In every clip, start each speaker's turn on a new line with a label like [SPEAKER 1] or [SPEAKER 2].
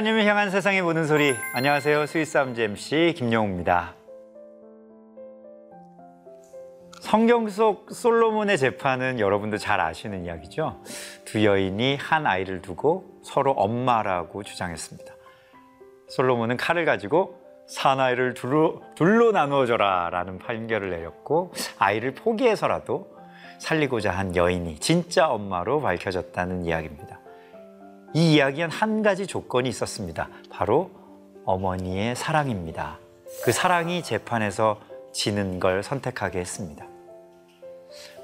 [SPEAKER 1] 하나님을 향한 세상의 모든 소리. 안녕하세요. 스위스암즈 MC 김영우입니다. 성경 속 솔로몬의 재판은 여러분도 잘 아시는 이야기죠. 두 여인이 한 아이를 두고 서로 엄마라고 주장했습니다. 솔로몬은 칼을 가지고 사나이를 둘로, 둘로 나누어줘라 라는 판결을 내렸고 아이를 포기해서라도 살리고자 한 여인이 진짜 엄마로 밝혀졌다는 이야기입니다. 이 이야기엔 한 가지 조건이 있었습니다. 바로 어머니의 사랑입니다. 그 사랑이 재판에서 지는 걸 선택하게 했습니다.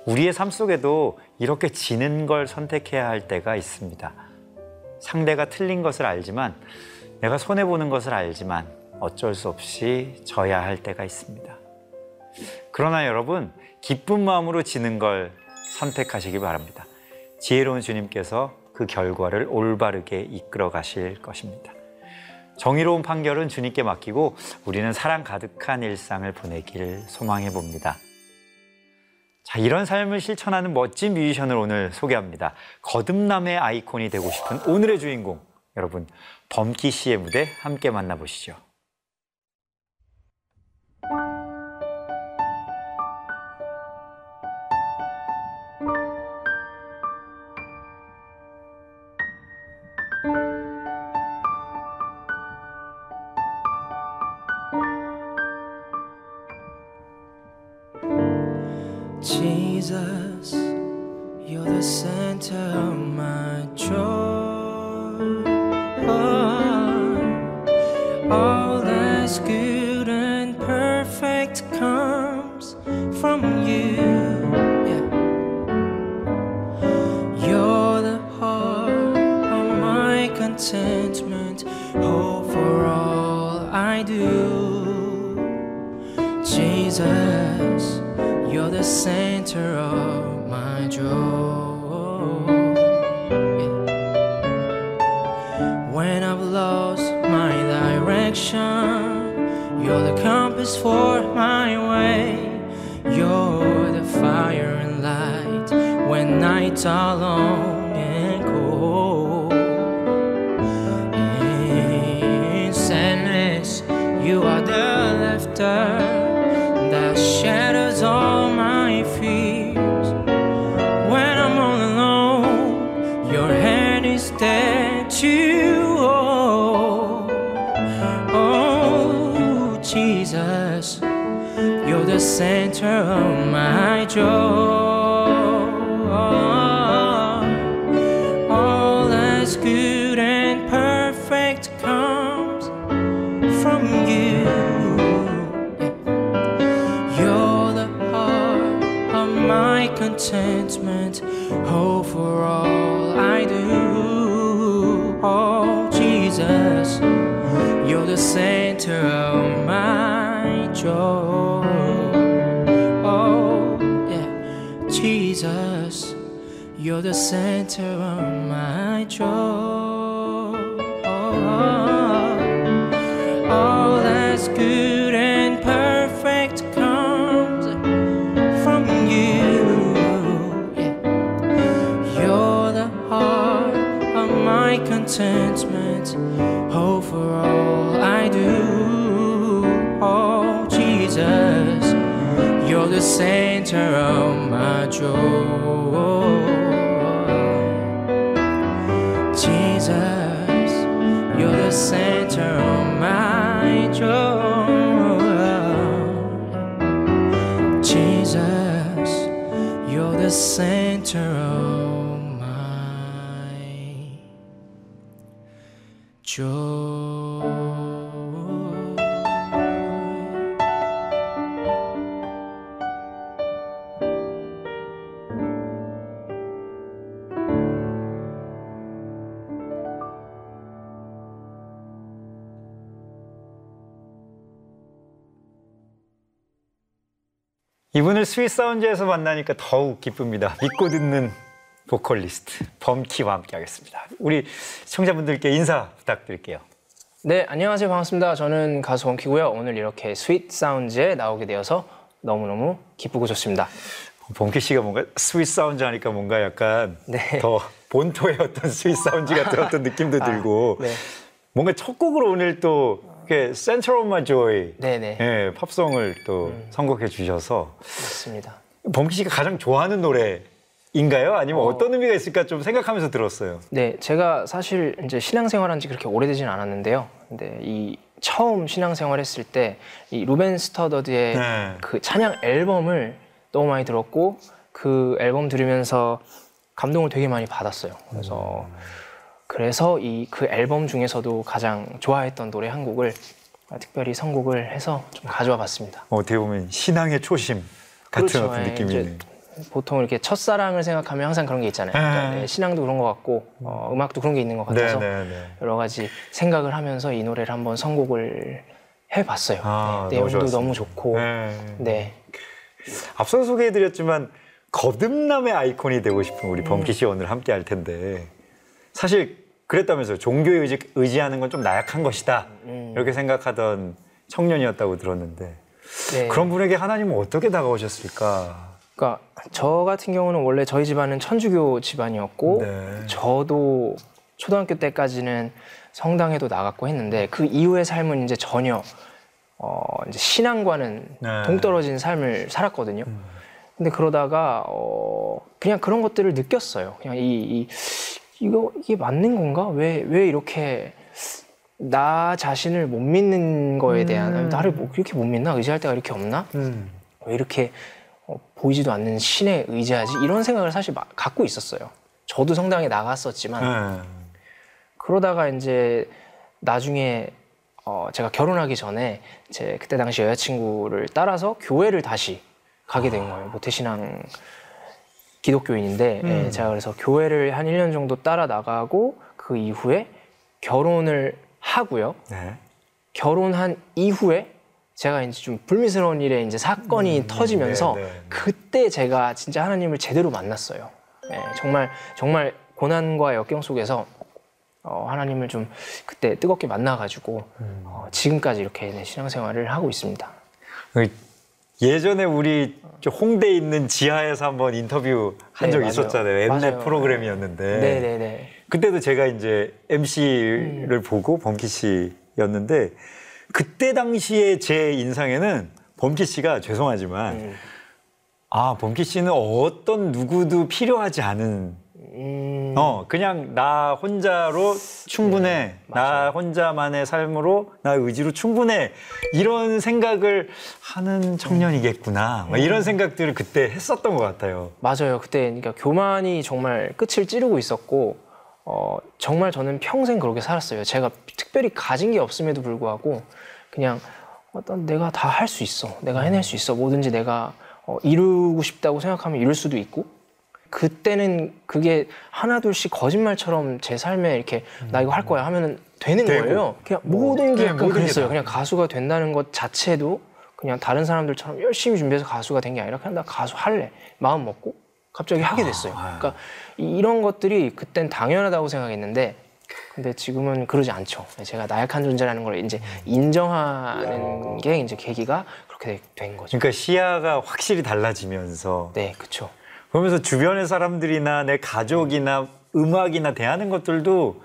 [SPEAKER 1] 우리의 삶 속에도 이렇게 지는 걸 선택해야 할 때가 있습니다. 상대가 틀린 것을 알지만 내가 손해보는 것을 알지만 어쩔 수 없이 져야 할 때가 있습니다. 그러나 여러분, 기쁜 마음으로 지는 걸 선택하시기 바랍니다. 지혜로운 주님께서 그 결과를 올바르게 이끌어 가실 것입니다. 정의로운 판결은 주님께 맡기고 우리는 사랑 가득한 일상을 보내길 소망해 봅니다. 자, 이런 삶을 실천하는 멋진 뮤지션을 오늘 소개합니다. 거듭남의 아이콘이 되고 싶은 오늘의 주인공, 여러분, 범키 씨의 무대 함께 만나보시죠.
[SPEAKER 2] Center of my joy. All that's good and perfect comes from you. You're the heart of my contentment, hope for all I do. Oh, Jesus, you're the center of my joy. Center of my joy. Jesus, you're the center of my joy.
[SPEAKER 1] Sweet Sounds에서 만나니까 더욱 기쁩니다. 믿고 듣는 보컬리스트 범키와 함께 하겠습니다. 우리 시청자분들께 인사 부탁드릴게요.
[SPEAKER 3] 네, 안녕하세요. 반갑습니다. 저는 가수 범키고요. 오늘 이렇게 Sweet Sound에 나오게 되어서 너무너무 기쁘고 좋습니다.
[SPEAKER 1] 범키 씨가 뭔가 Sweet Sounds 하니까 뭔가 약간
[SPEAKER 3] 네.
[SPEAKER 1] 더 본토의 어떤 Sweet Sounds 같은 어떤 느낌도 들고
[SPEAKER 3] 네.
[SPEAKER 1] 뭔가 첫 곡으로 오늘 또 이렇게 Center of My Joy
[SPEAKER 2] 네네
[SPEAKER 1] 예, 팝송을 또 선곡해 주셔서
[SPEAKER 2] 맞습니다.
[SPEAKER 1] 범키 씨가 가장 좋아하는 노래인가요? 아니면 어... 떤 의미가 있을까 좀 생각하면서 들었어요.
[SPEAKER 2] 네, 제가 사실 이제 신앙생활한 지 그렇게 오래되진 않았는데요. 근데 이 처음 신앙생활 했을 때 이 루벤 스터더드의
[SPEAKER 1] 네.
[SPEAKER 2] 그 찬양 앨범을 너무 많이 들었고 그 앨범 들으면서 감동을 되게 많이 받았어요. 그래서 그래서 이 그 앨범 중에서도 가장 좋아했던 노래 한 곡을 특별히 선곡을 해서 좀 가져와 봤습니다.
[SPEAKER 1] 어떻게 보면 신앙의 초심 같은
[SPEAKER 2] 그렇죠. 예,
[SPEAKER 1] 느낌이네요.
[SPEAKER 2] 보통 이렇게 첫사랑을 생각하면 항상 그런 게 있잖아요. 그러니까
[SPEAKER 1] 네.
[SPEAKER 2] 네, 신앙도 그런 것 같고 어, 음악도 그런 게 있는 것 같아서
[SPEAKER 1] 네, 네, 네.
[SPEAKER 2] 여러 가지 생각을 하면서 이 노래를 한번 선곡을 해봤어요.
[SPEAKER 1] 아,
[SPEAKER 2] 네,
[SPEAKER 1] 너무
[SPEAKER 2] 내용도
[SPEAKER 1] 좋았습니다.
[SPEAKER 2] 너무 좋고
[SPEAKER 1] 네.
[SPEAKER 2] 네.
[SPEAKER 1] 앞서 소개해드렸지만 거듭남의 아이콘이 되고 싶은 우리 범키 씨 오늘 함께 할 텐데 사실 그랬다면서요. 종교에 의지, 의지하는 건 좀 나약한 것이다. 이렇게 생각하던 청년이었다고 들었는데
[SPEAKER 2] 네.
[SPEAKER 1] 그런 분에게 하나님은 어떻게 다가오셨을까?
[SPEAKER 2] 그러니까 저 같은 경우는 원래 저희 집안은 천주교 집안이었고
[SPEAKER 1] 네.
[SPEAKER 2] 저도 초등학교 때까지는 성당에도 나갔고 했는데 그 이후의 삶은 이제 전혀 어 이제 신앙과는
[SPEAKER 1] 네. 음.
[SPEAKER 2] 동떨어진 삶을 살았거든요. 근데 그러다가 어 그냥 그런 것들을 느꼈어요. 그냥 이, 이 이거 이게 맞는 건가? 왜 왜 이렇게 나 자신을 못 믿는 거에 대한
[SPEAKER 1] 음.
[SPEAKER 2] 나를 뭐 이렇게 못 믿나? 의지할 때가 이렇게 없나?
[SPEAKER 1] 음.
[SPEAKER 2] 왜 이렇게 어, 보이지도 않는 신에 의지하지? 이런 생각을 사실 마- 갖고 있었어요. 저도 성당에 나갔었지만
[SPEAKER 1] 네.
[SPEAKER 2] 그러다가 이제 나중에 어, 제가 결혼하기 전에 제 그때 당시 여자친구를 따라서 교회를 다시 가게 된 거예요. 모태신앙 기독교인인데 예,
[SPEAKER 1] 음.
[SPEAKER 2] 제가 그래서 교회를 한 1년 정도 따라 나가고 그 이후에 결혼을 하고요.
[SPEAKER 1] 네.
[SPEAKER 2] 결혼한 이후에 제가 이제 좀 불미스러운 일에 이제 사건이 터지면서
[SPEAKER 1] 네, 네, 네.
[SPEAKER 2] 그때 제가 진짜 하나님을 제대로 만났어요. 예, 정말 정말 고난과 역경 속에서 어, 하나님을 좀 그때 뜨겁게 만나가지고
[SPEAKER 1] 음.
[SPEAKER 2] 어, 지금까지 이렇게 네, 신앙생활을 하고 있습니다.
[SPEAKER 1] 그 예전에 우리 저 홍대에 있는 지하에서 한번 인터뷰 한
[SPEAKER 2] 네,
[SPEAKER 1] 적이. 있었잖아요. 엠넷
[SPEAKER 2] 맞아요.
[SPEAKER 1] 프로그램이었는데.
[SPEAKER 2] 네네네.
[SPEAKER 1] 그때도 제가 이제 MC를 보고 범키 씨였는데 그때 당시에 제 인상에는 범키 씨가 죄송하지만
[SPEAKER 2] 음.
[SPEAKER 1] 아 범키 씨는 어떤 누구도 필요하지 않은
[SPEAKER 2] 음,
[SPEAKER 1] 어 그냥 나 혼자로 충분해 나 혼자만의 삶으로 나 의지로 충분해 이런 생각을 하는 청년이겠구나 막 이런 생각들을 그때 했었던 것 같아요.
[SPEAKER 2] 맞아요. 그때 그러니까 교만이 정말 끝을 찌르고 있었고 어, 정말 저는 평생 그렇게 살았어요. 제가 특별히 가진 게 없음에도 불구하고 그냥 어떤 내가 다 할 수 있어. 내가 해낼 수 있어. 뭐든지 내가 어, 이루고 싶다고 생각하면 이룰 수도 있고 그때는 그게 하나둘씩 거짓말처럼 제 삶에 이렇게 나 이거 할 거야 하면은 되는
[SPEAKER 1] 되고.
[SPEAKER 2] 거예요. 그냥 모든 게
[SPEAKER 1] 네,
[SPEAKER 2] 약간
[SPEAKER 1] 모든 게
[SPEAKER 2] 그랬어요.
[SPEAKER 1] 다.
[SPEAKER 2] 그냥 가수가 된다는 것 자체도 그냥 다른 사람들처럼 열심히 준비해서 가수가 된 게 아니라 그냥 나 가수 할래 마음 먹고 갑자기 하게 됐어요.
[SPEAKER 1] 아,
[SPEAKER 2] 그러니까 이- 이런 것들이 그땐 당연하다고 생각했는데 근데 지금은 그러지 않죠. 제가 나약한 존재라는 걸 이제 인정하는 게 이제 계기가 그렇게 된 거죠.
[SPEAKER 1] 그러니까 시야가 확실히 달라지면서
[SPEAKER 2] 네, 그렇죠.
[SPEAKER 1] 그러면서 주변의 사람들이나 내 가족이나 음악이나 대하는 것들도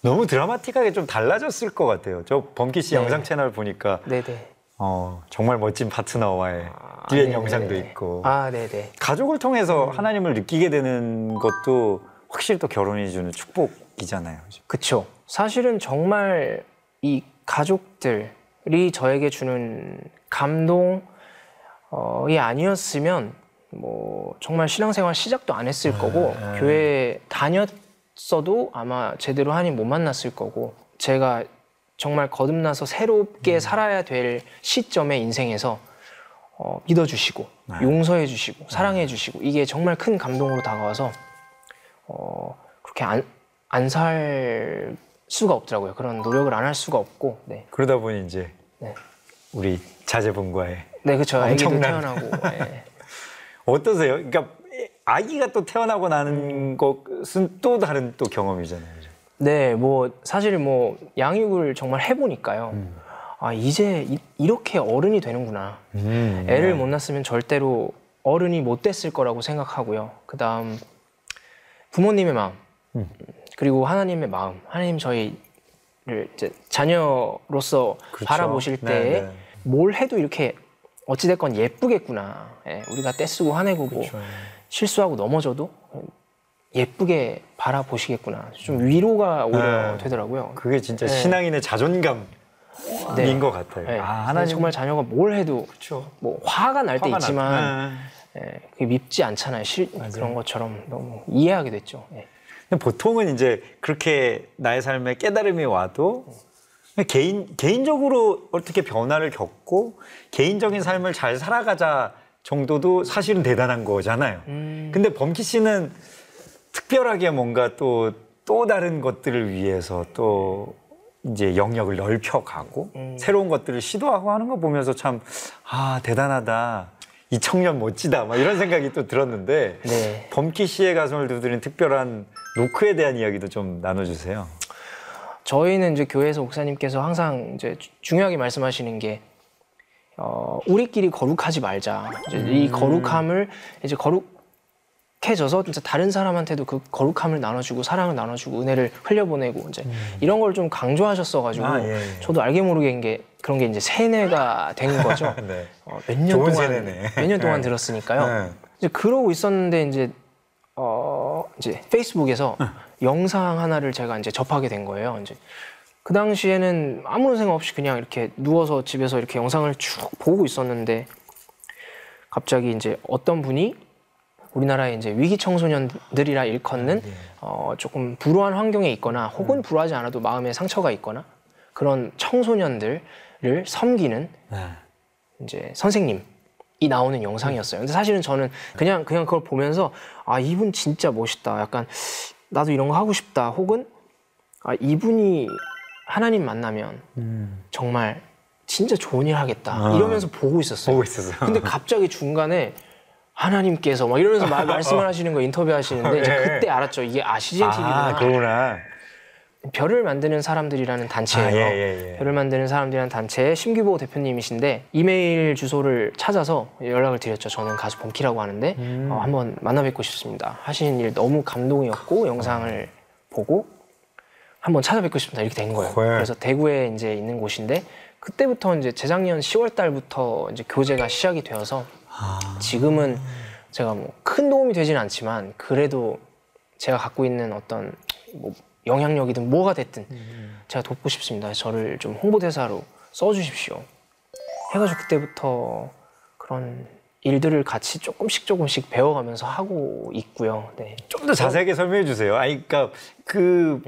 [SPEAKER 1] 너무 드라마틱하게 좀 달라졌을 것 같아요. 저 범키 씨
[SPEAKER 2] 네.
[SPEAKER 1] 영상 채널 보니까
[SPEAKER 2] 네, 네.
[SPEAKER 1] 어, 정말 멋진 파트너와의
[SPEAKER 2] 아,
[SPEAKER 1] 듀엣
[SPEAKER 2] 네,
[SPEAKER 1] 영상도
[SPEAKER 2] 네.
[SPEAKER 1] 있고
[SPEAKER 2] 아, 네, 네.
[SPEAKER 1] 가족을 통해서 하나님을 느끼게 되는 것도 확실히 또 결혼이 주는 축복이잖아요. 그죠?
[SPEAKER 2] 그쵸. 사실은 정말 이 가족들이 저에게 주는 감동이 아니었으면 뭐 정말 신앙생활 시작도 안 했을 거고
[SPEAKER 1] 네.
[SPEAKER 2] 교회 다녔어도 아마 제대로 하나님 못 만났을 거고 제가 정말 거듭나서 새롭게 살아야 될 시점에 인생에서 어, 믿어주시고
[SPEAKER 1] 네.
[SPEAKER 2] 용서해주시고 사랑해주시고 이게 정말 큰 감동으로 다가와서 어, 그렇게 안 안 살 수가 없더라고요. 그런 노력을 안 할 수가 없고, 네,
[SPEAKER 1] 그러다 보니 이제
[SPEAKER 2] 네,
[SPEAKER 1] 우리 자제분과의
[SPEAKER 2] 네, 그렇죠.
[SPEAKER 1] 엄청난-
[SPEAKER 2] 태어나고, 네.
[SPEAKER 1] 어떠세요? 그러니까 아기가 또 태어나고 나는 것은 또 다른 또 경험이잖아요.
[SPEAKER 2] 네, 뭐 사실 뭐 양육을 정말 해보니까요. 아 이제 이, 렇게 어른이 되는구나.
[SPEAKER 1] 음,
[SPEAKER 2] 애를
[SPEAKER 1] 네.
[SPEAKER 2] 못 낳았으면 절대로 어른이 못 됐을 거라고 생각하고요. 그 다음 부모님의 마음,
[SPEAKER 1] 음.
[SPEAKER 2] 그리고 하나님의 마음, 하나님 저희 이제 자녀로서
[SPEAKER 1] 그렇죠.
[SPEAKER 2] 바라보실
[SPEAKER 1] 네,
[SPEAKER 2] 때
[SPEAKER 1] 네.
[SPEAKER 2] 뭘 해도 이렇게 어찌됐건 예쁘겠구나. 예, 우리가 떼쓰고 화내고 뭐
[SPEAKER 1] 그렇죠.
[SPEAKER 2] 실수하고 넘어져도 예쁘게 바라보시겠구나. 좀 위로가 오히려
[SPEAKER 1] 네.
[SPEAKER 2] 되더라고요.
[SPEAKER 1] 그게 진짜
[SPEAKER 2] 네.
[SPEAKER 1] 신앙인의 자존감인
[SPEAKER 2] 네.
[SPEAKER 1] 것 같아요.
[SPEAKER 2] 네.
[SPEAKER 1] 아, 하나님
[SPEAKER 2] 정말 자녀가 뭘 해도
[SPEAKER 1] 그렇죠.
[SPEAKER 2] 뭐 화가 날 때 있지만
[SPEAKER 1] 나- 네.
[SPEAKER 2] 예, 그게 밉지 않잖아요. 실, 그런 것처럼 너무 이해하게 됐죠. 예.
[SPEAKER 1] 근데 보통은 이제 그렇게 나의 삶에 깨달음이 와도 개인 개인적으로 어떻게 변화를 겪고 개인적인 삶을 잘 살아가자 정도도 사실은 대단한 거잖아요.
[SPEAKER 2] 음.
[SPEAKER 1] 근데 범키 씨는 특별하게 뭔가 또또 다른 것들을 위해서 또 이제 영역을 넓혀가고
[SPEAKER 2] 음.
[SPEAKER 1] 새로운 것들을 시도하고 하는 거 보면서 참 아 대단하다 이 청년 멋지다 막 이런 생각이 또 들었는데
[SPEAKER 2] 네.
[SPEAKER 1] 범키 씨의 가슴을 두드린 특별한 노크에 대한 이야기도 좀 나눠주세요.
[SPEAKER 2] 저희는 이제 교회에서 목사님께서 항상 이제 주- 중요하게 말씀하시는 게 어, 우리끼리 거룩하지 말자. 이제
[SPEAKER 1] 음.
[SPEAKER 2] 이 거룩함을 이제 거룩해져서 진짜 다른 사람한테도 그 거룩함을 나눠주고 사랑을 나눠주고 은혜를 흘려보내고 이제 이런 걸 좀 강조하셨어가지고
[SPEAKER 1] 음. 아, 예, 예.
[SPEAKER 2] 저도 알게 모르게 인게 그런 게 이제 세뇌가 된 거죠.
[SPEAKER 1] 네.
[SPEAKER 2] 어, 몇년
[SPEAKER 1] 좋은
[SPEAKER 2] 동안. 몇 년 동안
[SPEAKER 1] 네.
[SPEAKER 2] 들었으니까요.
[SPEAKER 1] 네.
[SPEAKER 2] 이제 그러고 있었는데 이제 어 이제 페이스북에서 영상 하나를 제가 이제 접하게 된 거예요. 이제 그 당시에는 아무런 생각 없이 그냥 이렇게 누워서 집에서 이렇게 영상을 쭉 보고 있었는데 갑자기 이제 어떤 분이 우리나라의 이제 위기 청소년들이라 일컫는 어 조금 불우한 환경에 있거나 혹은 불우하지 않아도 마음에 상처가 있거나 그런 청소년들을 섬기는
[SPEAKER 1] 네.
[SPEAKER 2] 이제 선생님 이 나오는 영상이었어요. 근데 사실은 저는 그냥 그냥 그걸 보면서 아 이분 진짜 멋있다. 약간 나도 이런 거 하고 싶다. 혹은 아 이분이 하나님 만나면 정말 진짜 좋은 일 하겠다.
[SPEAKER 1] 아.
[SPEAKER 2] 이러면서 보고 있었어요.
[SPEAKER 1] 보고 있었어요.
[SPEAKER 2] 근데 갑자기 중간에 하나님께서 막 이러면서 말, 말씀을 하시는 거 인터뷰 하시는데 이제
[SPEAKER 1] 예.
[SPEAKER 2] 그때 알았죠. 이게 아 CGN TV구나.
[SPEAKER 1] 아, 그러구나.
[SPEAKER 2] 별을 만드는 사람들이라는 단체예요.
[SPEAKER 1] 아, 예, 예, 예.
[SPEAKER 2] 별을 만드는 사람들이라는 단체의 심규보 대표님이신데 이메일 주소를 찾아서 연락을 드렸죠. 저는 가수 범키라고 하는데
[SPEAKER 1] 음.
[SPEAKER 2] 어, 한번 만나 뵙고 싶습니다. 하시는 일 너무 감동이었고 영상을 보고 한번 찾아뵙고 싶습니다. 이렇게 된 거예요.
[SPEAKER 1] 그래.
[SPEAKER 2] 그래서 대구에 이제 있는 곳인데 그때부터 이제 재작년 10월 달부터 이제 교제가 시작이 되어서
[SPEAKER 1] 아.
[SPEAKER 2] 지금은 제가 뭐 큰 도움이 되진 않지만 그래도 제가 갖고 있는 어떤 뭐 영향력이든 뭐가 됐든 제가 돕고 싶습니다. 저를 좀 홍보대사로 써주십시오. 해가지고 그때부터 그런 일들을 같이 조금씩 조금씩 배워가면서 하고 있고요. 네.
[SPEAKER 1] 좀 더 자세하게 설명해 주세요. 아니, 그러니까 그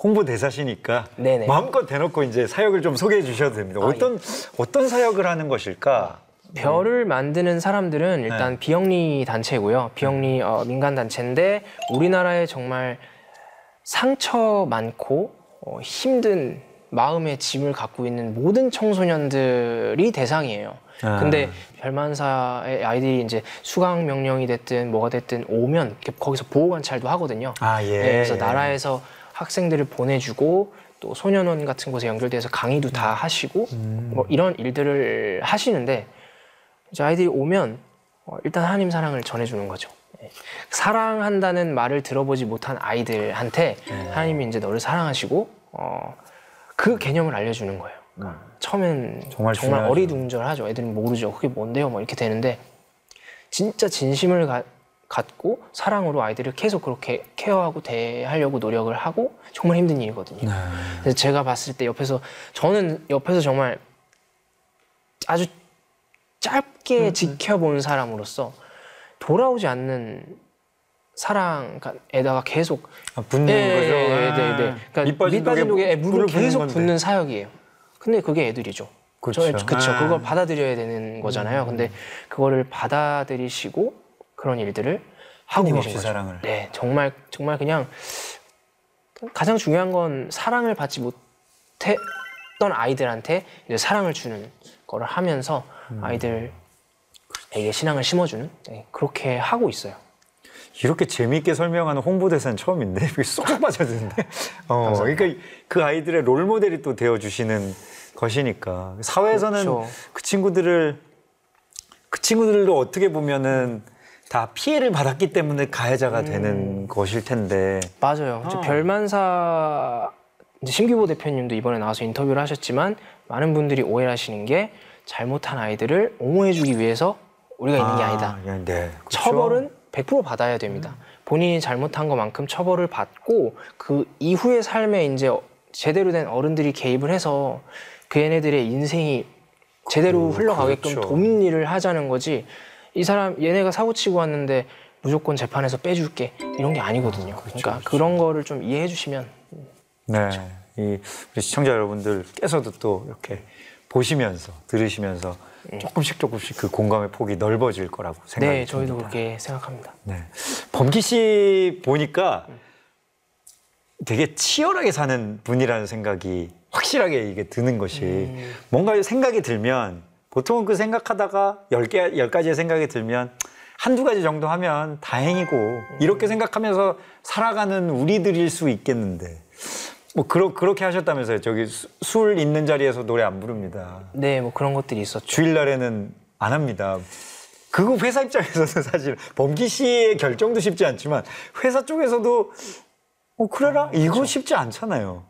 [SPEAKER 1] 홍보 대사시니까
[SPEAKER 2] 네네.
[SPEAKER 1] 마음껏 대놓고 이제 사역을 좀 소개해 주셔도 됩니다.
[SPEAKER 2] 아,
[SPEAKER 1] 어떤 어떤 사역을 하는 것일까?
[SPEAKER 2] 별을 만드는 사람들은 일단
[SPEAKER 1] 네.
[SPEAKER 2] 비영리 단체고요. 비영리 어, 민간 단체인데 우리나라에 정말 상처 많고 어, 힘든 마음의 짐을 갖고 있는 모든 청소년들이 대상이에요.
[SPEAKER 1] 아.
[SPEAKER 2] 근데 별만사의 아이들이 이제 수강 명령이 됐든 뭐가 됐든 오면 거기서 보호 관찰도 하거든요.
[SPEAKER 1] 아, 예.
[SPEAKER 2] 네, 그래서 나라에서 학생들을 보내주고 또 소년원 같은 곳에 연결돼서 강의도 다 하시고 뭐 이런 일들을 하시는데 이제 아이들이 오면 어, 일단 하나님 사랑을 전해주는 거죠. 예. 사랑한다는 말을 들어보지 못한 아이들한테 하나님이 이제 너를 사랑하시고 어, 그 개념을 알려주는 거예요. 처음엔
[SPEAKER 1] 정말
[SPEAKER 2] 정말. 어리둥절하죠. 애들은 모르죠. 그게 뭔데요? 뭐 이렇게 되는데 진짜 진심을 가- 갖고 사랑으로 아이들을 계속 그렇게 케어하고 대하려고 노력을 하고 정말 힘든 일이거든요. 그래서 제가 봤을 때 옆에서 저는 옆에서 정말 아주 짧게 지켜본 사람으로서 돌아오지 않는 사랑에다가 계속
[SPEAKER 1] 아, 붙는
[SPEAKER 2] 예,
[SPEAKER 1] 거죠.
[SPEAKER 2] 예, 예,
[SPEAKER 1] 아.
[SPEAKER 2] 네, 네. 그러니까
[SPEAKER 1] 밑빠진
[SPEAKER 2] 밑빠진
[SPEAKER 1] 독에 물을
[SPEAKER 2] 계속. 붓는 사역이에요. 근데 그게 애들이죠.
[SPEAKER 1] 그렇죠.
[SPEAKER 2] 저, 그쵸.
[SPEAKER 1] 아.
[SPEAKER 2] 그걸 받아들여야 되는 거잖아요.
[SPEAKER 1] 음.
[SPEAKER 2] 근데 그거를 받아들이시고 그런 일들을 하고 계신 거죠.
[SPEAKER 1] 사랑을.
[SPEAKER 2] 네, 정말 정말 그냥 가장 중요한 건 사랑을 받지 못했던 아이들한테 이제 사랑을 주는 거를 하면서
[SPEAKER 1] 음.
[SPEAKER 2] 아이들 에게 신앙을 심어주는 네, 그렇게 하고 있어요.
[SPEAKER 1] 이렇게 재미있게 설명하는 홍보대사는 처음인데 쏙쏙 빠져드는데 어, 그러니까 그 아이들의 롤 모델이 또 되어 주시는 것이니까 사회에서는
[SPEAKER 2] 그렇죠.
[SPEAKER 1] 그 친구들을 그 친구들도 어떻게 보면은 다 피해를 받았기 때문에 가해자가
[SPEAKER 2] 음.
[SPEAKER 1] 되는 것일 텐데
[SPEAKER 2] 맞아요. 이제 별만사 이제 심규보 대표님도 이번에 나와서 인터뷰를 하셨지만 많은 분들이 오해를 하시는 게 잘못한 아이들을 옹호해주기 위해서 우리가 있는 게 아니다.
[SPEAKER 1] 예, 네. 그렇죠?
[SPEAKER 2] 처벌은 100% 받아야 됩니다. 본인이 잘못한 것만큼 처벌을 받고 그 이후의 삶에 이제 제대로 된 어른들이 개입을 해서 그 얘네들의 인생이 제대로
[SPEAKER 1] 그,
[SPEAKER 2] 흘러가게끔
[SPEAKER 1] 그렇죠.
[SPEAKER 2] 돕는 일을 하자는 거지. 이 사람 얘네가 사고 치고 왔는데 무조건 재판에서 빼줄게 이런 게 아니거든요.
[SPEAKER 1] 그렇죠,
[SPEAKER 2] 그러니까 그런 거를 좀 이해해 주시면
[SPEAKER 1] 네. 이 우리 시청자 여러분들께서도 또 이렇게 보시면서 들으시면서 조금씩 조금씩 그 공감의 폭이 넓어질 거라고 생각이
[SPEAKER 2] 네 저희도
[SPEAKER 1] 듭니다.
[SPEAKER 2] 그렇게 생각합니다.
[SPEAKER 1] 네. 범기 씨 보니까 되게 치열하게 사는 분이라는 생각이 확실하게 이게 드는 것이
[SPEAKER 2] 음.
[SPEAKER 1] 뭔가 생각이 들면 보통은 그 생각하다가 열 개, 열 가지의 생각이 들면 한두 가지 정도 하면 다행이고 이렇게 생각하면서 살아가는 우리들일 수 있겠는데 뭐 그러, 그렇게 하셨다면서요. 저기 수- 술 있는 자리에서 노래 안 부릅니다.
[SPEAKER 2] 네 뭐 그런 것들이 있었죠.
[SPEAKER 1] 주일날에는 안 합니다. 그거 회사 입장에서는 사실 범기 씨의 결정도 쉽지 않지만 회사 쪽에서도 어 그래라 이거 쉽지 않잖아요.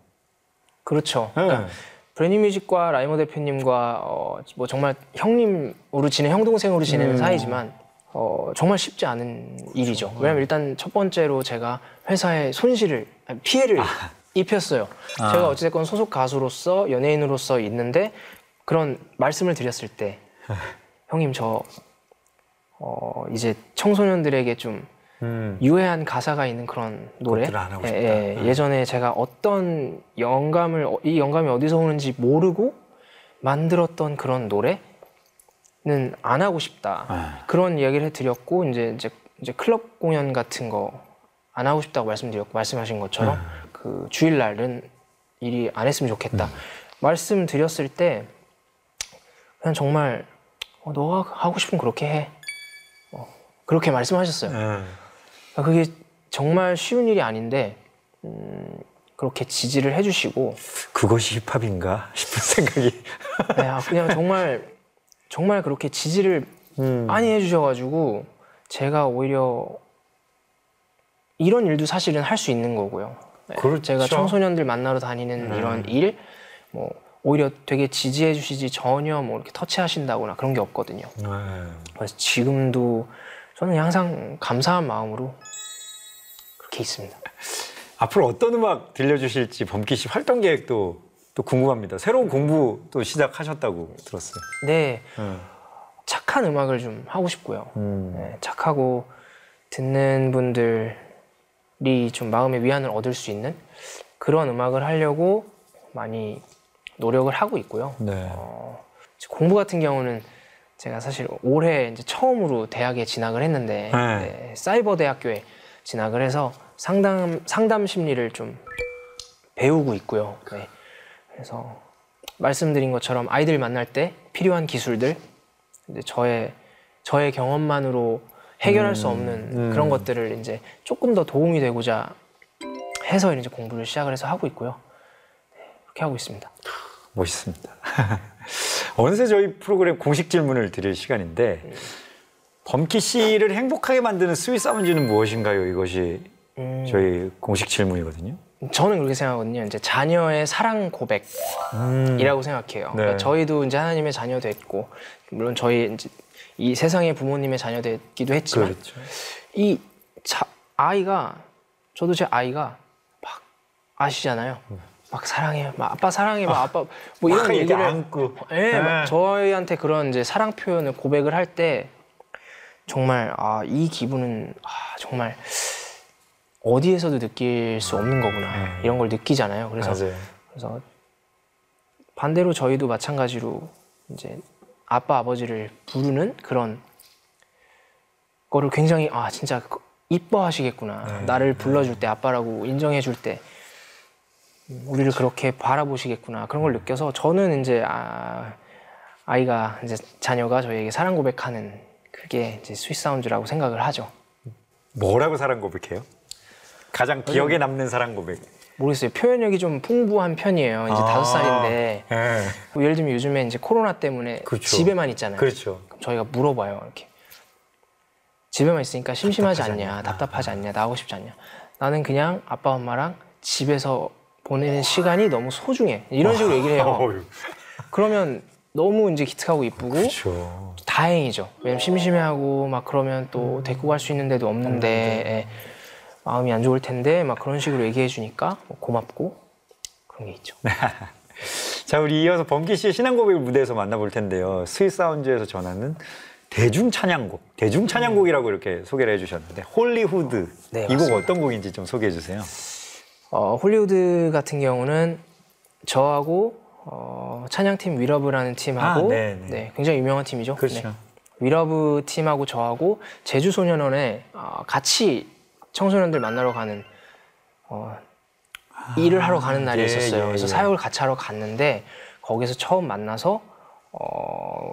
[SPEAKER 2] 그렇죠.
[SPEAKER 1] 네.
[SPEAKER 2] 그러니까 Brand New Music과 라이머 대표님과 어, 뭐 정말 형님으로 지내 형 동생으로 지내는
[SPEAKER 1] 음.
[SPEAKER 2] 사이지만 어, 정말 쉽지 않은 일이죠. 왜냐면 일단 첫 번째로 제가 회사에 손실을 피해를 입혔어요.
[SPEAKER 1] 아.
[SPEAKER 2] 제가 어찌됐건 소속 가수로서 연예인으로서 있는데 그런 말씀을 드렸을 때 형님 저 어, 이제 청소년들에게 좀
[SPEAKER 1] 음.
[SPEAKER 2] 유해한 가사가 있는 그런 노래. 예. 예. 예전에 제가 어떤 영감을 어, 이 영감이 어디서 오는지 모르고 만들었던 그런 노래는 안 하고 싶다.
[SPEAKER 1] 아.
[SPEAKER 2] 그런 이야기를 해드렸고 이제 이제 이제 클럽 공연 같은 거 안 하고 싶다고 말씀드렸고 말씀하신 것처럼
[SPEAKER 1] 아.
[SPEAKER 2] 그 주일날은 일이 안 했으면 좋겠다.
[SPEAKER 1] 음.
[SPEAKER 2] 말씀드렸을 때 그냥 정말 어, 너가 하고 싶으면 그렇게 해. 어, 그렇게 말씀하셨어요.
[SPEAKER 1] 음.
[SPEAKER 2] 아, 그게 정말 쉬운 일이 아닌데 음, 그렇게 지지를 해주시고
[SPEAKER 1] 그것이 힙합인가 싶은 생각이.
[SPEAKER 2] 네, 아, 그냥 정말 정말 그렇게 지지를
[SPEAKER 1] 음.
[SPEAKER 2] 많이 해주셔가지고 제가 오히려 이런 일도 사실은 할 수 있는 거고요. 네,
[SPEAKER 1] 그렇죠.
[SPEAKER 2] 제가 청소년들 만나러 다니는
[SPEAKER 1] 네.
[SPEAKER 2] 이런 일, 뭐 오히려 되게 지지해 주시지 전혀 뭐 이렇게 터치하신다거나 그런 게 없거든요.
[SPEAKER 1] 네.
[SPEAKER 2] 그래서 지금도 저는 항상 감사한 마음으로 그렇게 있습니다.
[SPEAKER 1] 앞으로 어떤 음악 들려주실지 범기 씨 활동 계획도 또 궁금합니다. 새로운 공부 또 시작하셨다고 들었어요.
[SPEAKER 2] 네,
[SPEAKER 1] 음.
[SPEAKER 2] 착한 음악을 좀 하고 싶고요.
[SPEAKER 1] 음.
[SPEAKER 2] 네, 착하고 듣는 분들이 좀 마음의 위안을 얻을 수 있는 그런 음악을 하려고 많이 노력을 하고 있고요.
[SPEAKER 1] 네.
[SPEAKER 2] 어, 공부 같은 경우는 제가 사실 올해 이제 처음으로 대학에 진학을 했는데
[SPEAKER 1] 네.
[SPEAKER 2] 네, 사이버 대학교에 진학을 해서 상담 상담 심리를 좀 배우고 있고요. 네. 그래서 말씀드린 것처럼 아이들 만날 때 필요한 기술들 이제 저의 저의 경험만으로 해결할 수 없는
[SPEAKER 1] 음.
[SPEAKER 2] 그런 것들을 이제 조금 더 도움이 되고자 해서 이제 공부를 시작을 해서 하고 있고요. 네, 그렇게 하고 있습니다.
[SPEAKER 1] 멋있습니다. 어느새 저희 프로그램 공식 질문을 드릴 시간인데 범키 씨를 행복하게 만드는 Sweet Sound는 무엇인가요? 이것이
[SPEAKER 2] 음,
[SPEAKER 1] 저희 공식 질문이거든요.
[SPEAKER 2] 저는 그렇게 생각하거든요. 이제 자녀의 사랑 고백이라고 생각해요.
[SPEAKER 1] 네.
[SPEAKER 2] 그러니까 저희도 이제 하나님의 자녀 됐고 물론 저희 이제 이 세상의 부모님의 자녀 됐기도 했지만
[SPEAKER 1] 그렇죠.
[SPEAKER 2] 이 자, 아이가 저도 제 아이가 막 아시잖아요. 막 사랑해요. 막 아빠 사랑해. 막 아 빠 뭐 이런
[SPEAKER 1] 막
[SPEAKER 2] 얘기를
[SPEAKER 1] 안고.
[SPEAKER 2] 예, 막
[SPEAKER 1] 네.
[SPEAKER 2] 저희한테 그런 이제 사랑 표현을 고백을 할 때 정말 아, 이 기분은 아, 정말 어디에서도 느낄 수 없는 거구나.
[SPEAKER 1] 네.
[SPEAKER 2] 이런 걸 느끼잖아요. 그래서
[SPEAKER 1] 맞아요.
[SPEAKER 2] 그래서 반대로 저희도 마찬가지로 이제 아빠 아버지를 부르는 그런 거를 굉장히 아 진짜 그- 이뻐하시겠구나
[SPEAKER 1] 네.
[SPEAKER 2] 나를 불러줄 때 아빠라고 인정해줄 때 음, 우리를 그렇게 바라보시겠구나 그런 걸 느껴서 저는 이제 아, 아이가 이제 자녀가 저희에게 사랑 고백하는 그게 이제 Sweet Sound라고 생각을 하죠.
[SPEAKER 1] 뭐라고 사랑 고백해요? 가장 기억에 남는 사랑 고백.
[SPEAKER 2] 모르겠어요. 표현력이 좀 풍부한 편이에요. 이제
[SPEAKER 1] 아.
[SPEAKER 2] 다섯 살인데
[SPEAKER 1] 예.
[SPEAKER 2] 뭐 예를 들면 요즘에 이제 코로나 때문에
[SPEAKER 1] 그렇죠.
[SPEAKER 2] 집에만 있잖아요.
[SPEAKER 1] 그렇죠.
[SPEAKER 2] 저희가 물어봐요. 이렇게 집에만 있으니까 심심하지
[SPEAKER 1] 답답하지
[SPEAKER 2] 않냐,
[SPEAKER 1] 않냐.
[SPEAKER 2] 답답하지 않냐, 나오고 싶지 않냐. 나는 그냥 아빠 엄마랑 집에서 보내는 시간이 너무 소중해. 이런 식으로 얘기를 해요. 그러면 너무 이제 기특하고 이쁘고
[SPEAKER 1] 그렇죠.
[SPEAKER 2] 다행이죠. 왜냐면 심심해하고 막 그러면 또 데리고 갈 수 있는 데도 없는데 예, 마음이 안 좋을 텐데 막 그런 식으로 얘기해 주니까 뭐 고맙고 그런 게 있죠.
[SPEAKER 1] 자, 우리 이어서 범키 씨의 신앙 고백을 무대에서 만나볼 텐데요. Sweet Sounds에서 전하는 대중 찬양곡, 대중 찬양곡이라고 이렇게 소개를 해주셨는데 Holyhood
[SPEAKER 2] 네,
[SPEAKER 1] 이곡
[SPEAKER 2] 맞습니다.
[SPEAKER 1] 어떤 곡인지 좀 소개해 주세요.
[SPEAKER 2] 어, Holyhood 같은 경우는 저하고 어, 찬양팀 WELOVE라는 팀하고
[SPEAKER 1] 아, 네, 네.
[SPEAKER 2] 네, 굉장히 유명한 팀이죠.
[SPEAKER 1] 그렇죠.
[SPEAKER 2] 네. WELOVE 팀하고 저하고 제주 소년원에 어, 같이 청소년들 만나러 가는 어, 일을 하러 가는 날이
[SPEAKER 1] 예,
[SPEAKER 2] 있었어요.
[SPEAKER 1] 예,
[SPEAKER 2] 그래서
[SPEAKER 1] 예.
[SPEAKER 2] 사역을 같이 하러 갔는데 거기서 처음 만나서 어,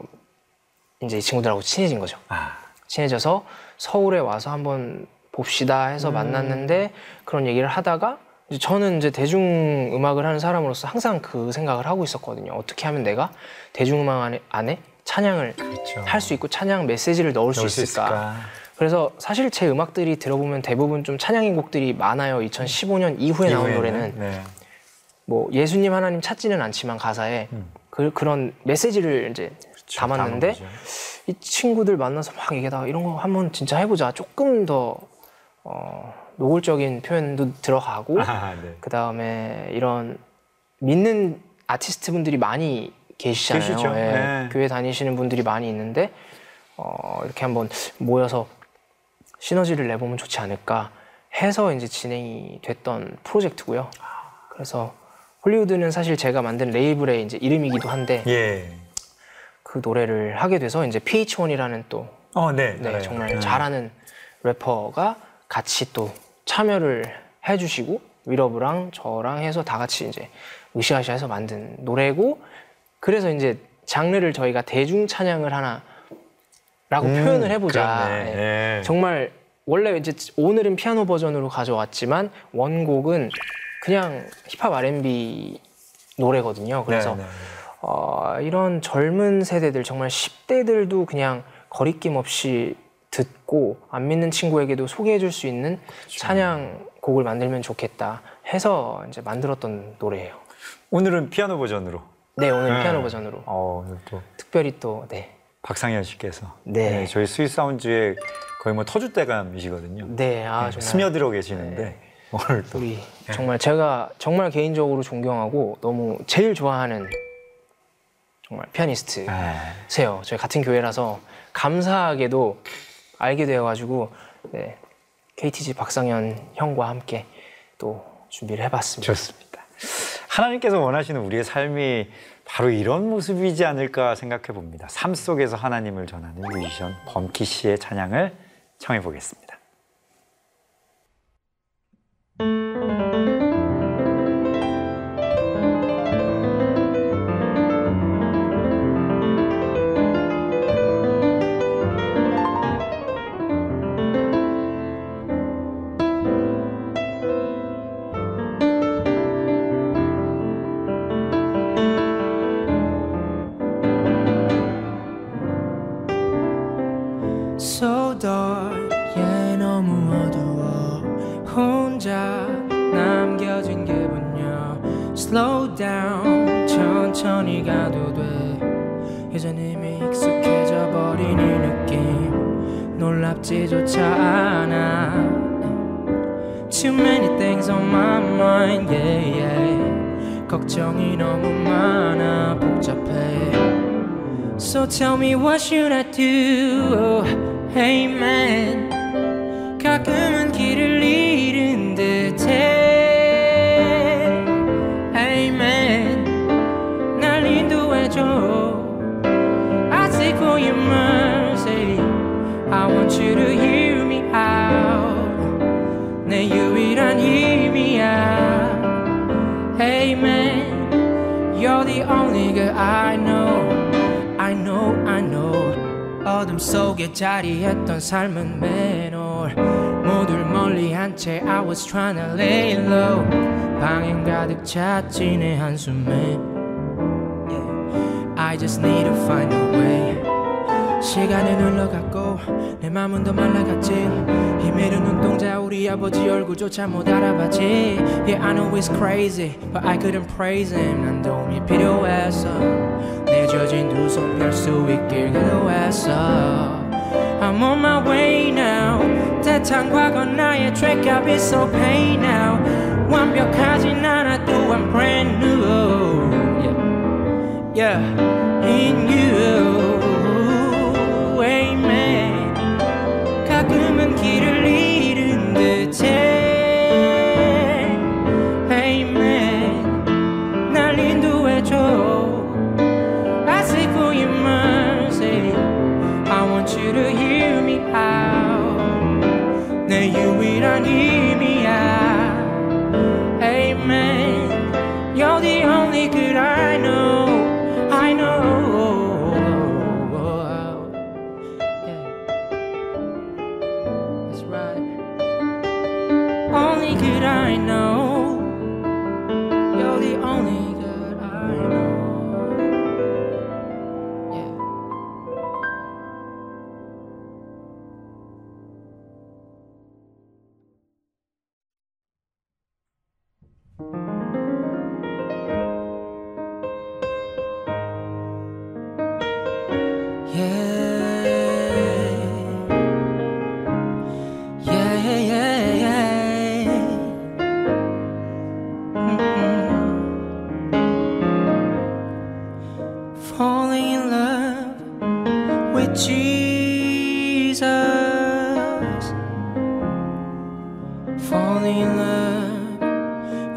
[SPEAKER 2] 이제 이 친구들하고 친해진 거죠.
[SPEAKER 1] 아,
[SPEAKER 2] 친해져서 서울에 와서 한번 봅시다 해서
[SPEAKER 1] 음.
[SPEAKER 2] 만났는데 그런 얘기를 하다가 이제 저는 이제 대중 음악을 하는 사람으로서 항상 그 생각을 하고 있었거든요. 어떻게 하면 내가 대중 음악 안에, 안에 찬양을
[SPEAKER 1] 그렇죠.
[SPEAKER 2] 할수 있고 찬양 메시지를 넣을 수
[SPEAKER 1] 넣을 수
[SPEAKER 2] 있을까?
[SPEAKER 1] 있을까?
[SPEAKER 2] 그래서 사실 제 음악들이 들어보면 대부분 좀 찬양인 곡들이 많아요. 2015년 이후에 나온
[SPEAKER 1] 이후에는,
[SPEAKER 2] 노래는
[SPEAKER 1] 네.
[SPEAKER 2] 뭐 예수님 하나님 찾지는 않지만 가사에
[SPEAKER 1] 음.
[SPEAKER 2] 그, 그런 메시지를 이제
[SPEAKER 1] 그렇죠.
[SPEAKER 2] 담았는데. 이 친구들 만나서 막 얘기하다가 이런 거 한번 진짜 해보자. 조금 더 어, 노골적인 표현도 들어가고
[SPEAKER 1] 아, 네.
[SPEAKER 2] 그 다음에 이런 믿는 아티스트 분들이 많이 계시잖아요. 예,
[SPEAKER 1] 네.
[SPEAKER 2] 교회 다니시는 분들이 많이 있는데 어, 이렇게 한번 모여서 시너지를 내보면 좋지 않을까 해서 이제 진행이 됐던 프로젝트고요. 그래서 Holyhood는 사실 제가 만든 레이블의 이제 이름이기도 한데
[SPEAKER 1] 예.
[SPEAKER 2] 그 노래를 하게 돼서 이제 pH-1이라는 또
[SPEAKER 1] 어, 네.
[SPEAKER 2] 네,
[SPEAKER 1] 알아요.
[SPEAKER 2] 정말
[SPEAKER 1] 네.
[SPEAKER 2] 잘하는 래퍼가 같이 또 참여를 해주시고 WELOVE랑 저랑 해서 다 같이 이제 으쌰으쌰해서 만든 노래고 그래서 이제 장르를 저희가 대중 찬양을 하나 라고
[SPEAKER 1] 음,
[SPEAKER 2] 표현을 해보자.
[SPEAKER 1] 그렇네.
[SPEAKER 2] 예.
[SPEAKER 1] 예.
[SPEAKER 2] 정말 원래 이제 오늘은 피아노 버전으로 가져왔지만 원곡은 그냥 힙합 R&B 노래거든요. 그래서
[SPEAKER 1] 네, 네.
[SPEAKER 2] 어, 이런 젊은 세대들 정말 10대들도 그냥 거리낌 없이 듣고 안 믿는 친구에게도 소개해 줄 수 있는 찬양 곡을 만들면 좋겠다 해서 이제 만들었던 노래예요.
[SPEAKER 1] 오늘은 피아노 버전으로.
[SPEAKER 2] 네, 오늘
[SPEAKER 1] 네.
[SPEAKER 2] 피아노 버전으로
[SPEAKER 1] 어, 오늘 또
[SPEAKER 2] 특별히 또 네.
[SPEAKER 1] 박상현 씨께서
[SPEAKER 2] 네.
[SPEAKER 1] 저희 스위스 사운드의 거의 뭐 터줏대감이시거든요.
[SPEAKER 2] 네, 아
[SPEAKER 1] 네,
[SPEAKER 2] 정말
[SPEAKER 1] 스며들어 계시는데 오늘 또
[SPEAKER 2] 우리 정말 제가 정말 개인적으로 존경하고 너무 제일 좋아하는 정말 피아니스트
[SPEAKER 1] 아,
[SPEAKER 2] 세요. 저희 같은 교회라서 감사하게도 알게 되어가지고 네, KTG 박상현 형과 함께 또 준비를 해봤습니다.
[SPEAKER 1] 좋습니다. 하나님께서 원하시는 우리의 삶이 바로 이런 모습이지 않을까 생각해 봅니다. 삶 속에서 하나님을 전하는 뮤지션 범키 씨의 찬양을 청해 보겠습니다.
[SPEAKER 4] 천천히 가도 돼 이젠 이미 익숙해져 버린 이 느낌 놀랍지조차 않아 Too many things on my mind yeah yeah 걱정이 너무 많아 복잡해 So tell me what should I do? Oh, hey man. the only girl I know. I know, I know. 어둠 속에 자리했던 삶은 맨홀 모두를 멀리한 채 I was trying to lay low 방향 가득 찼지 내 한숨에 yeah. I just need to find a way
[SPEAKER 2] 시간은 흘러갔고 내 맘은 더 말라갔지 힘이른 눈동자 우리 아버지 얼굴조차 못 알아봤지 Yeah I know it's crazy but I couldn't praise him 난 도움이 필요했어 내 젖은 두 손 펼 수 있길 기도했어 I'm on my way now 대탄 과거 나의 죄값 is so pain now 완벽하진 않아도 I'm brand new yeah, yeah. in you 가끔은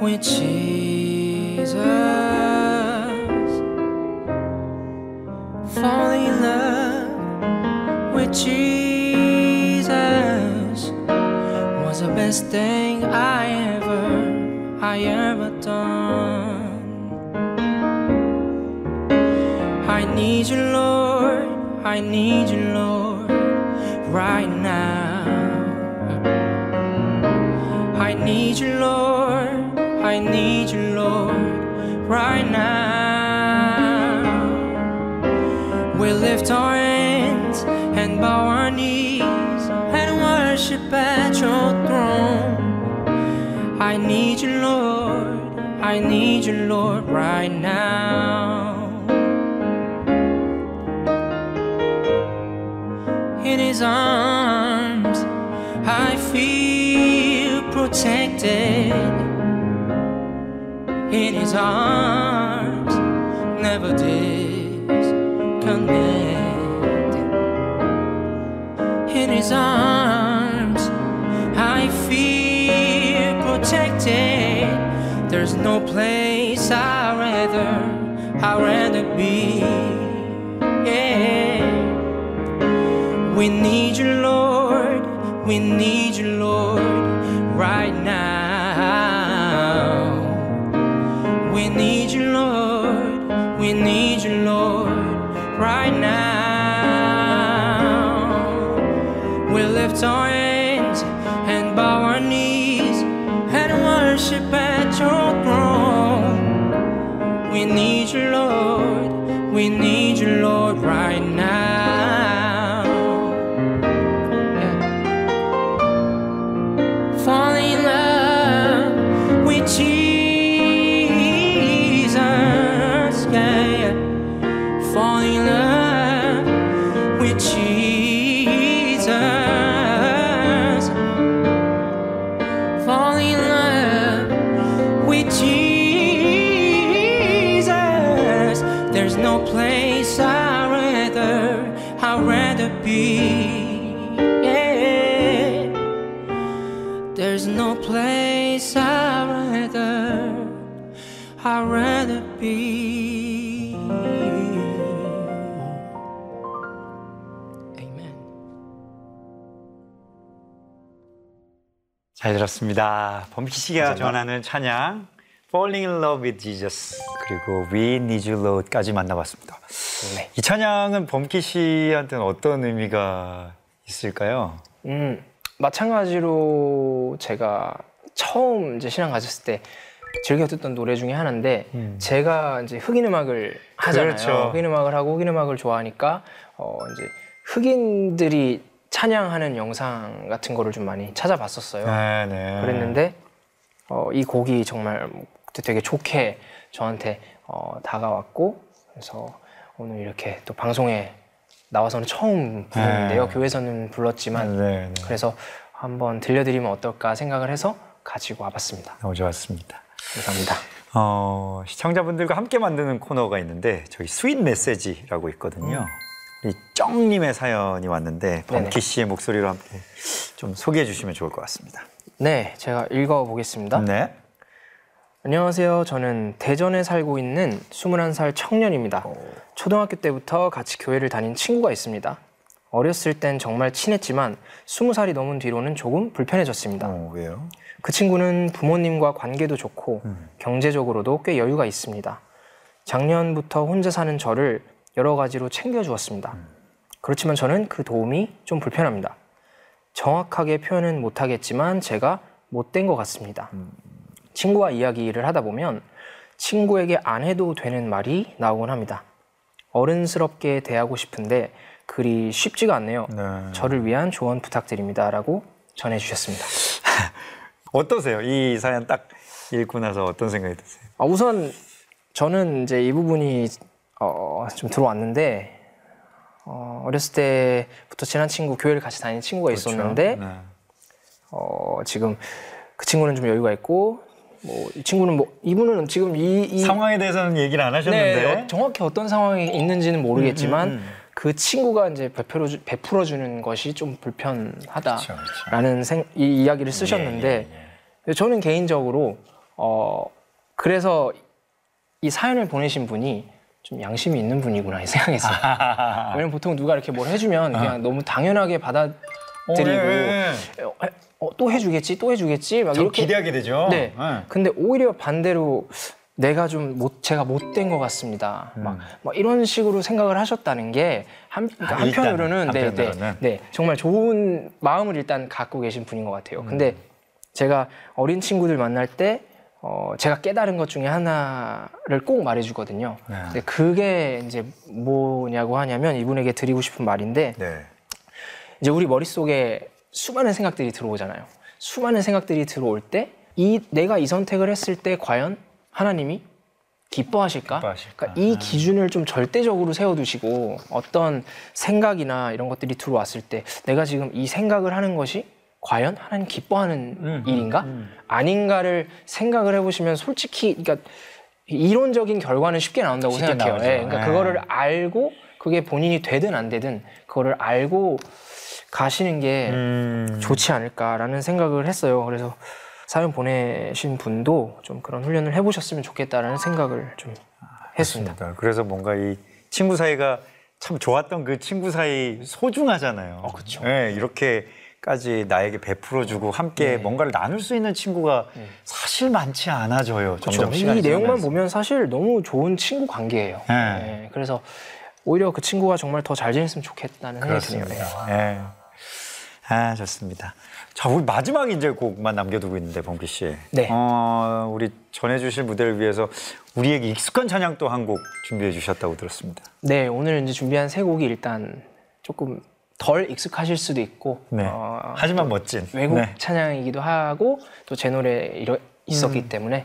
[SPEAKER 2] with Jesus falling in love with Jesus was the best thing I ever, I ever done. I need you, Lord, I need you, Lord, right now. I need you, Lord, right now. We lift our hands and bow our knees and worship at your throne. I need you, Lord, I need you, Lord, right now. In his arms, I feel protected. His arms, never disconnected. In his arms, I feel protected. There's no place I'd rather, I'd rather be. Yeah. We need you, Lord. We need you, Lord, right now. We need you, Lord, right now. We lift our hands and bow our knees and worship at your throne. We need you, Lord. We need
[SPEAKER 1] 잘 들었습니다. 범키 씨가 전하는 찬양 Falling in Love with Jesus 그리고 We Need You Lord까지 만나봤습니다.
[SPEAKER 5] 네.
[SPEAKER 1] 이 찬양은 범키 씨한테는 어떤 의미가 있을까요?
[SPEAKER 5] 음, 마찬가지로 제가 처음 이제 신앙 가졌을 때 즐겨 듣던 노래 중에 하나인데 제가 이제 흑인 음악을 하잖아요.
[SPEAKER 1] 그렇죠.
[SPEAKER 5] 흑인 음악을 하고 흑인 음악을 좋아하니까 어 이제
[SPEAKER 2] 흑인들이 찬양하는 영상 같은 거를 좀 많이 찾아봤었어요.
[SPEAKER 1] 네, 네.
[SPEAKER 2] 그랬는데 어, 이 곡이 정말 되게 좋게 저한테 어, 다가왔고 그래서 오늘 이렇게 또 방송에 나와서는 처음 부르는데요.
[SPEAKER 1] 네.
[SPEAKER 2] 교회에서는 불렀지만
[SPEAKER 1] 네, 네.
[SPEAKER 2] 그래서 한번 들려드리면 어떨까 생각을 해서 가지고 와봤습니다.
[SPEAKER 1] 너무 좋았습니다.
[SPEAKER 2] 감사합니다.
[SPEAKER 1] 어, 시청자분들과 함께 만드는 코너가 있는데 저희 Sweet Message라고 있거든요. 우 리 쩡님의 사연이 왔는데 범키 씨의 목소리로 함께 좀 소개해 주시면 좋을 것 같습니다.
[SPEAKER 2] 네, 제가 읽어보겠습니다.
[SPEAKER 1] 네.
[SPEAKER 2] 안녕하세요. 저는 대전에 살고 있는 21살 청년입니다. 초등학교 때부터 같이 교회를 다닌 친구가 있습니다. 어렸을 땐 정말 친했지만 20살이 넘은 뒤로는 조금 불편해졌습니다.
[SPEAKER 1] 어, 왜요?
[SPEAKER 2] 그 친구는 부모님과 관계도 좋고 경제적으로도 꽤 여유가 있습니다. 작년부터 혼자 사는 저를 여러 가지로 챙겨주었습니다. 그렇지만 저는 그 도움이 좀 불편합니다. 정확하게 표현은 못하겠지만 제가 못된 것 같습니다. 친구와 이야기를 하다 보면 친구에게 안 해도 되는 말이 나오곤 합니다. 어른스럽게 대하고 싶은데 그리 쉽지가 않네요.
[SPEAKER 1] 네.
[SPEAKER 2] 저를 위한 조언 부탁드립니다라고 전해주셨습니다.
[SPEAKER 1] 어떠세요? 이 사연 딱 읽고 나서 어떤 생각이 드세요?
[SPEAKER 2] 아, 우선 저는 이제 이 부분이 어, 좀 들어왔는데 어, 어렸을 때부터 친한 친구 교회를 같이 다니는 친구가 있었는데
[SPEAKER 1] 네.
[SPEAKER 2] 어, 지금 그 친구는 좀 여유가 있고 뭐 이 친구는 뭐 이분은 지금 이, 이
[SPEAKER 1] 상황에 대해서는 얘기를 안 하셨는데
[SPEAKER 2] 네, 어, 정확히 어떤 상황이 있는지는 모르겠지만
[SPEAKER 1] 음, 음, 음.
[SPEAKER 2] 그 친구가 이제 베풀어 주, 베풀어 주는 것이 좀 불편하다라는
[SPEAKER 1] 그렇죠, 그렇죠.
[SPEAKER 2] 생, 이 이야기를 쓰셨는데
[SPEAKER 1] 예, 예, 예.
[SPEAKER 2] 저는 개인적으로 어 그래서 이 사연을 보내신 분이 좀 양심이 있는 분이구나 이 생각했어요. 왜냐면 보통 누가 이렇게 뭘 해주면 그냥 너무 당연하게 받아들이고
[SPEAKER 1] 어, 예, 예.
[SPEAKER 2] 어, 어, 또 해주겠지, 또 해주겠지
[SPEAKER 1] 막더
[SPEAKER 2] 이렇게
[SPEAKER 1] 기대하게 되죠.
[SPEAKER 2] 네.
[SPEAKER 1] 네.
[SPEAKER 2] 근데 오히려 반대로 내가 좀 못, 제가 못된 것 같습니다. 막, 막 이런 식으로 생각을 하셨다는 게 한, 그러니까
[SPEAKER 1] 아,
[SPEAKER 2] 한편으로는,
[SPEAKER 1] 일단은,
[SPEAKER 2] 네, 네,
[SPEAKER 1] 한편으로는.
[SPEAKER 2] 네, 정말 좋은 마음을 일단 갖고 계신 분인 것 같아요. 근데 제가 어린 친구들 만날 때 어, 제가 깨달은 것 중에 하나를 꼭 말해주거든요.
[SPEAKER 1] 네.
[SPEAKER 2] 근데 그게 이제 뭐냐고 하냐면 이분에게 드리고 싶은 말인데
[SPEAKER 1] 네.
[SPEAKER 2] 이제 우리 머릿속에 수많은 생각들이 들어오잖아요. 수많은 생각들이 들어올 때 이 내가 이 선택을 했을 때 과연 하나님이 기뻐하실까?
[SPEAKER 1] 기뻐하실까?
[SPEAKER 2] 그러니까 이 기준을 좀 절대적으로 세워두시고 어떤 생각이나 이런 것들이 들어왔을 때 내가 지금 이 생각을 하는 것이 과연 하나님 기뻐하는
[SPEAKER 1] 음,
[SPEAKER 2] 일인가? 아닌가를 생각을 해보시면 솔직히 그러니까 이론적인 결과는 쉽게 나온다고
[SPEAKER 1] 쉽게
[SPEAKER 2] 생각해요. 예, 그러니까
[SPEAKER 1] 예.
[SPEAKER 2] 그거를 알고 그게 본인이 되든 안 되든 그거를 알고 가시는 게
[SPEAKER 1] 음,
[SPEAKER 2] 좋지 않을까라는 생각을 했어요. 그래서 사연 보내신 분도 좀 그런 훈련을 해보셨으면 좋겠다라는 생각을 좀 했습니다.
[SPEAKER 1] 그러니까 그래서 뭔가 이 친구 사이가 참 좋았던 그 친구 사이 소중하잖아요.
[SPEAKER 2] 어, 그쵸.
[SPEAKER 1] 네, 이렇게 까지 나에게 베풀어주고 함께
[SPEAKER 2] 네.
[SPEAKER 1] 뭔가를 나눌 수 있는 친구가 사실 많지 않아져요. 점점
[SPEAKER 2] 그렇죠.
[SPEAKER 1] 시간이
[SPEAKER 2] 이 내용만. 보면 사실 너무 좋은 친구 관계예요.
[SPEAKER 1] 네.
[SPEAKER 2] 네, 그래서 오히려 그 친구가 정말 더 잘 지냈으면 좋겠다는 생각이 드네요.
[SPEAKER 1] 그렇습니다. 네. 아 좋습니다. 자 우리 마지막 이제 곡만 남겨두고 있는데 범기 씨.
[SPEAKER 2] 네.
[SPEAKER 1] 어, 우리 전해주실 무대를 위해서 우리에게 익숙한 찬양 또 한 곡 준비해 주셨다고 들었습니다.
[SPEAKER 2] 네, 오늘 이제 준비한 세 곡이 일단 조금 덜 익숙하실 수도 있고
[SPEAKER 1] 네.
[SPEAKER 2] 어,
[SPEAKER 1] 하지만 멋진.
[SPEAKER 2] 외국
[SPEAKER 1] 네.
[SPEAKER 2] 찬양이기도 하고 또 제 노래 이러, 있었기
[SPEAKER 1] 음.
[SPEAKER 2] 때문에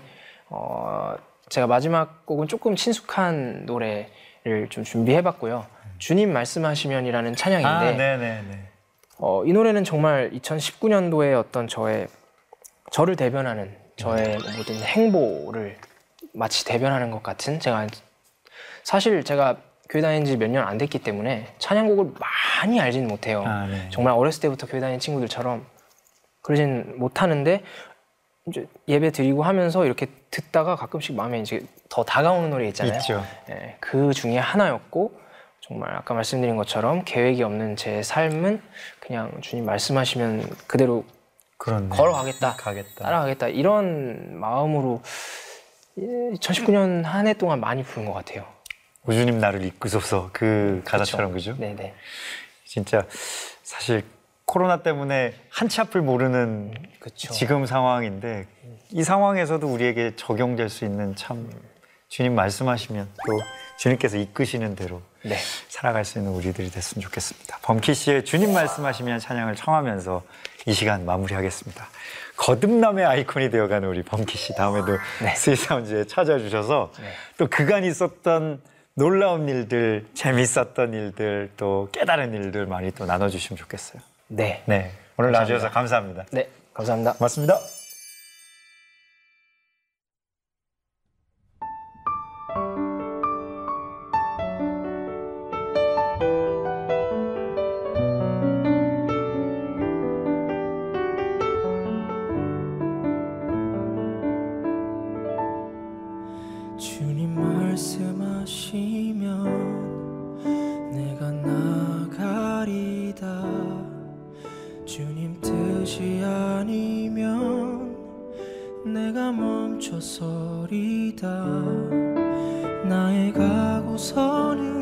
[SPEAKER 2] 어, 제가 마지막 곡은 조금 친숙한 노래를 좀 준비해봤고요. 주님 말씀하시면이라는 찬양인데
[SPEAKER 1] 아 네네네.
[SPEAKER 2] 어, 이 노래는 정말 2019년도에 어떤 저의 저를 대변하는 저의 모든 행보를 마치 대변하는 것 같은 제가 사실 제가 교회 다닌 지 몇 년 안 됐기 때문에 찬양곡을 많이 알지는 못해요.
[SPEAKER 1] 아, 네.
[SPEAKER 2] 정말 어렸을 때부터 교회 다니는 친구들처럼 그러진 못하는데 이제 예배 드리고 하면서 이렇게 듣다가 가끔씩 마음에 이제 더 다가오는 노래 있잖아요.
[SPEAKER 1] 있죠.
[SPEAKER 2] 예, 그 중에 하나였고 정말 아까 말씀드린 것처럼 계획이 없는 제 삶은 그냥 주님 말씀하시면 그대로
[SPEAKER 1] 그런
[SPEAKER 2] 걸어가겠다,
[SPEAKER 1] 가겠다.
[SPEAKER 2] 따라가겠다 이런 마음으로 2019년 한 해 동안 많이 부른 것 같아요.
[SPEAKER 1] 우주님 나를 이끄소서 그 가사처럼 그죠?
[SPEAKER 2] 네네.
[SPEAKER 1] 진짜 사실 코로나 때문에 한치 앞을 모르는
[SPEAKER 2] 그쵸.
[SPEAKER 1] 지금 상황인데 이 상황에서도 우리에게 적용될 수 있는 참 주님 말씀하시면 또 주님께서 이끄시는 대로
[SPEAKER 6] 네.
[SPEAKER 1] 살아갈 수 있는 우리들이 됐으면 좋겠습니다. 범키 씨의 주님 말씀하시면 찬양을 청하면서 이 시간 마무리하겠습니다. 거듭남의 아이콘이 되어가는 우리 범키 씨 다음에도
[SPEAKER 6] 네.
[SPEAKER 1] 스윗사운즈에 찾아주셔서
[SPEAKER 6] 네.
[SPEAKER 1] 또 그간 있었던 놀라운 일들, 재밌었던 일들, 또 깨달은 일들 많이 또 나눠주시면 좋겠어요.
[SPEAKER 6] 네.
[SPEAKER 1] 네, 오늘 나와주셔서 감사합니다.
[SPEAKER 6] 네. 감사합니다.
[SPEAKER 1] 고맙습니다.
[SPEAKER 2] 나의 가고 서는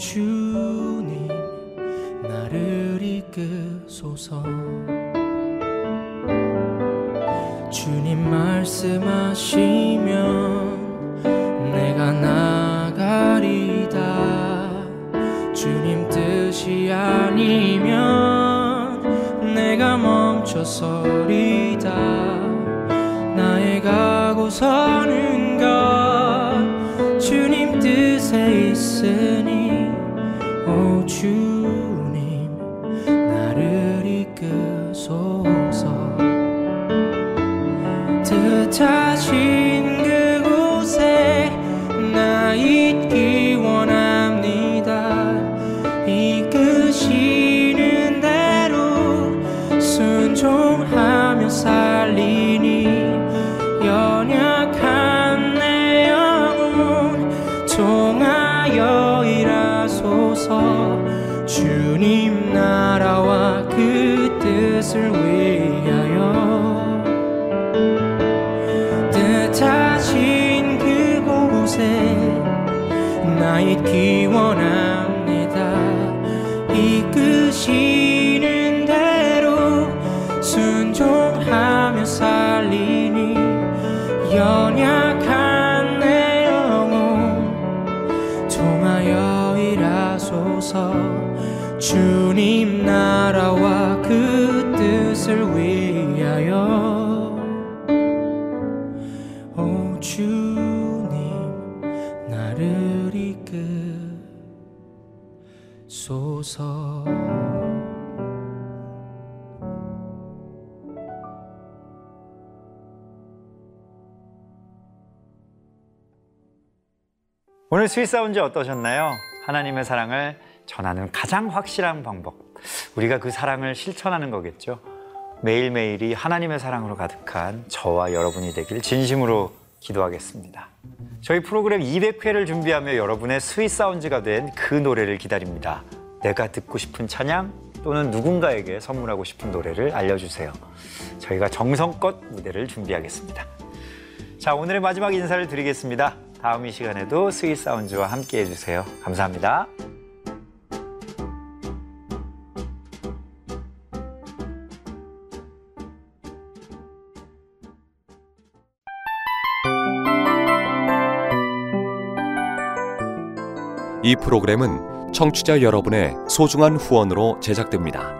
[SPEAKER 2] 주님 나를 이끄소서. 주님 말씀하시면
[SPEAKER 1] 오늘 Sweet Sounds 어떠셨나요? 하나님의 사랑을 전하는 가장 확실한 방법. 우리가 그 사랑을 실천하는 거겠죠. 매일매일이 하나님의 사랑으로 가득한 저와 여러분이 되길 진심으로 기도하겠습니다. 저희 프로그램 200회를 준비하며 여러분의 스윗사운즈가 된 그 노래를 기다립니다. 내가 듣고 싶은 찬양 또는 누군가에게 선물하고 싶은 노래를 알려주세요. 저희가 정성껏 무대를 준비하겠습니다. 자, 오늘의 마지막 인사를 드리겠습니다. 다음 이 시간에도 스윗 사운즈와 함께 해주세요. 감사합니다.
[SPEAKER 7] 이 프로그램은 청취자 여러분의 소중한 후원으로 제작됩니다.